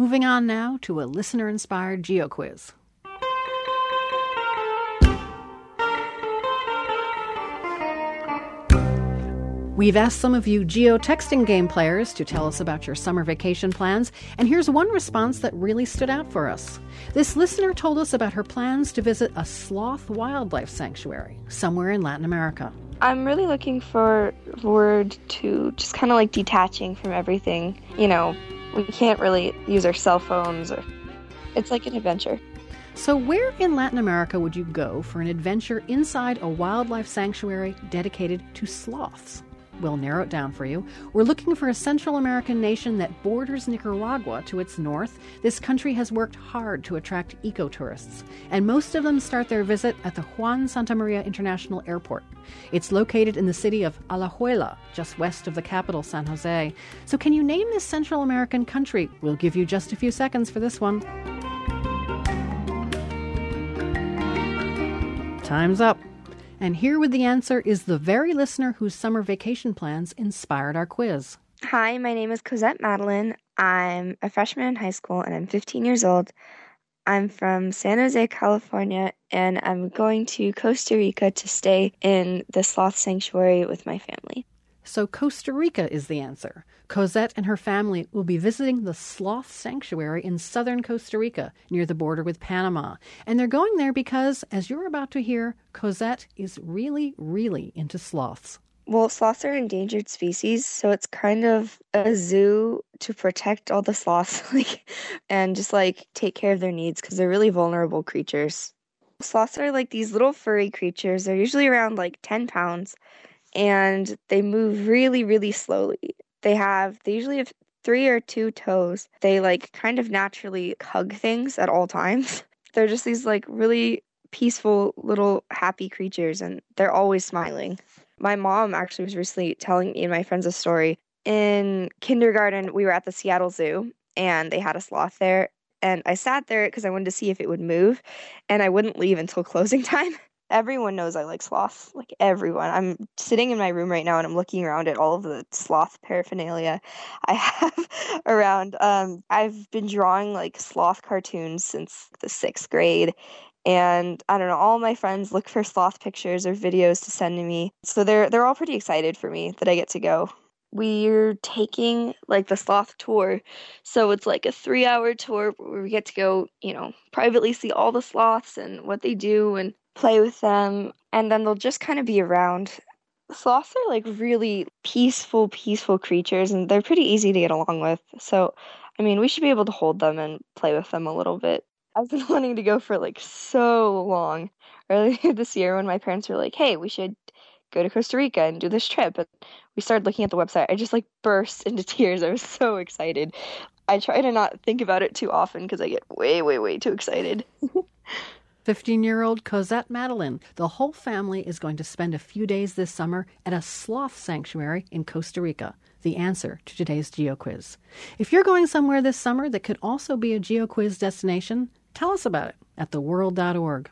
Moving on now to a listener inspired geo quiz. We've asked some of you geo-texting game players to tell us about your summer vacation plans, and here's one response that really stood out for us. This listener told us about her plans to visit a sloth wildlife sanctuary somewhere in Latin America. I'm really looking forward to just kind of like detaching from everything. You know, we can't really use our cell phones or it's like an adventure. So, where in Latin America would you go for an adventure inside a wildlife sanctuary dedicated to sloths? We'll narrow it down for you. We're looking for a Central American nation that borders Nicaragua to its north. This country has worked hard to attract ecotourists, and most of them start their visit at the Juan Santamaría International Airport. It's located in the city of Alajuela, just west of the capital, San Jose. So, can you name this Central American country? We'll give you just a few seconds for this one. Time's up. And here with the answer is the very listener whose summer vacation plans inspired our quiz. Hi, my name is Cosette Madeleine. I'm a freshman in high school and I'm 15 years old. I'm from San Jose, California, and I'm going to Costa Rica to stay in the sloth sanctuary with my family. So, Costa Rica is the answer. Cosette and her family will be visiting the Sloth Sanctuary in southern Costa Rica, near the border with Panama. And they're going there because, as you're about to hear, Cosette is really, really into sloths. Well, sloths are endangered species, so it's kind of a zoo to protect all the sloths like and just like take care of their needs because they're really vulnerable creatures. Sloths are like these little furry creatures. They're usually around like 10 pounds and they move really, really slowly. They have, they usually have three or two toes. They like kind of naturally hug things at all times. They're just these like really peaceful little happy creatures and they're always smiling. My mom actually was recently telling me and my friends a story. In kindergarten, we were at the Seattle Zoo and they had a sloth there. And I sat there because I wanted to see if it would move and I wouldn't leave until closing time. Everyone knows I like sloths. Like everyone. I'm sitting in my room right now and I'm looking around at all of the sloth paraphernalia I have around. Um, I've been drawing like sloth cartoons since the sixth grade. And I don't know, all my friends look for sloth pictures or videos to send to me. So they're they're all pretty excited for me that I get to go we're taking like the sloth tour. So it's like a three hour tour where we get to go, you know, privately see all the sloths and what they do and play with them, and then they'll just kind of be around. Sloths are like really peaceful, peaceful creatures, and they're pretty easy to get along with. So, I mean, we should be able to hold them and play with them a little bit. I've been wanting to go for like so long. Earlier this year, when my parents were like, hey, we should go to Costa Rica and do this trip. And we started looking at the website. I just like burst into tears. I was so excited. I try to not think about it too often because I get way, way, way too excited. 15 year old Cosette Madeleine. The whole family is going to spend a few days this summer at a sloth sanctuary in Costa Rica. The answer to today's Geo Quiz. If you're going somewhere this summer that could also be a Geo Quiz destination, tell us about it at theworld.org.